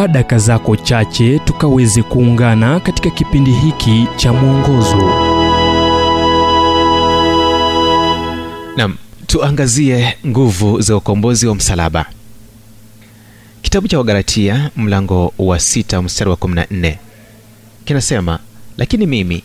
chukua daka zako chache tukaweze kuungana katika kipindi hiki cha mwongozo. Nam tuangazie nguvu za ukombozi wa msalaba. Kitabu cha wagalatia mlango wa 6 mstari wa 14 kinasema lakini mimi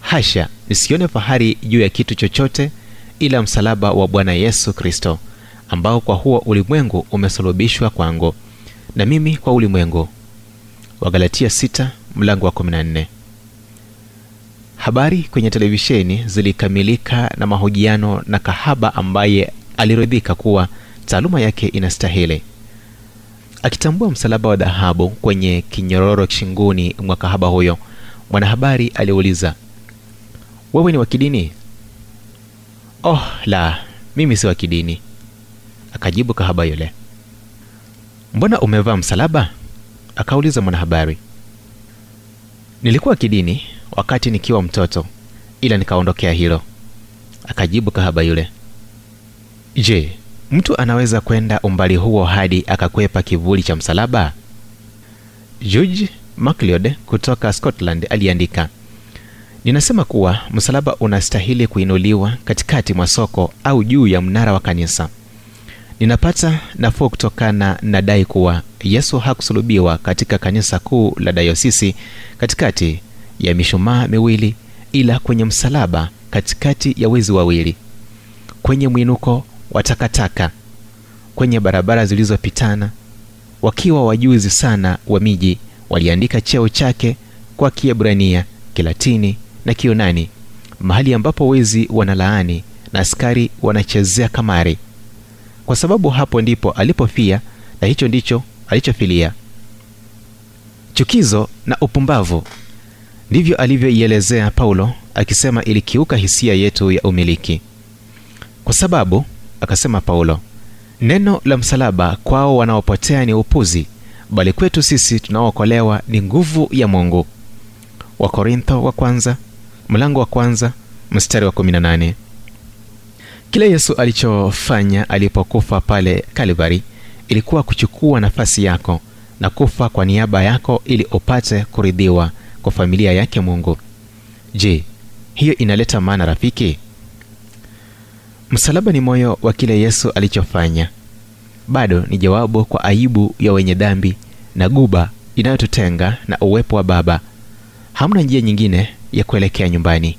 hasha nisione fahari juu ya kitu chochote ila msalaba wa bwana yesu kristo ambao kwa huo ulimwengu umesulubishwa kwangu na mimi kwa ulimwengu. Wagalatia 6 mlango wa 14 habari kwenye televisheni zilikamilika na mahojiano na kahaba ambaye aliridhika kuwa taaluma yake inastahili. Akitambua msalaba wa dhahabu kwenye kinyororo shingoni mwa kahaba huyo mwanahabari aliuliza wewe ni wa kidini? Oh la mimi si wa kidini akajibu kahaba yule mbona umevaa msalaba? Akauliza mwanahabari. Nilikuwa kidini wakati nikiwa mtoto ila nikaondokea hilo. Akajibu kahaba yule. Je mtu anaweza kwenda umbali huo hadi akakwepa kivuli cha msalaba? George macleod kutoka scotland aliandika ninasema kuwa msalaba unastahili kuinuliwa katikati mwa soko au juu ya mnara wa kanisa ninapata nafuu kutokana na dai kuwa yesu hakusulubiwa katika kanisa kuu la dayosisi katikati ya mishumaa miwili ila kwenye msalaba katikati ya wezi wawili kwenye mwinuko wa takataka kwenye barabara zilizopitana. Wakiwa wajuzi sana wa miji waliandika cheo chake kwa kiebrania kilatini na kiunani mahali ambapo wezi wanalaani na askari wanachezea kamari kwa sababu hapo ndipo alipofia na hicho ndicho alichofilia. Chukizo na upumbavu. Ndivyo alivyoielezea paulo akisema ilikiuka hisia yetu ya umiliki. Kwa sababu akasema paulo neno la msalaba kwao wanaopotea ni upuzi bali kwetu sisi tunaookolewa ni nguvu ya mungu. Wakorintho wa kwanza mlango wa kwanza mstari wa 18 kile yesu alichofanya alipokufa pale kalvari ilikuwa kuchukua nafasi yako na kufa kwa niaba yako ili upate kuridhiwa kwa familia yake mungu. Je hiyo inaleta maana rafiki? Msalaba ni moyo wa kile yesu alichofanya. Bado ni jawabu kwa aibu ya wenye dhambi na guba inayotutenga na uwepo wa baba. Hamna njia nyingine ya kuelekea nyumbani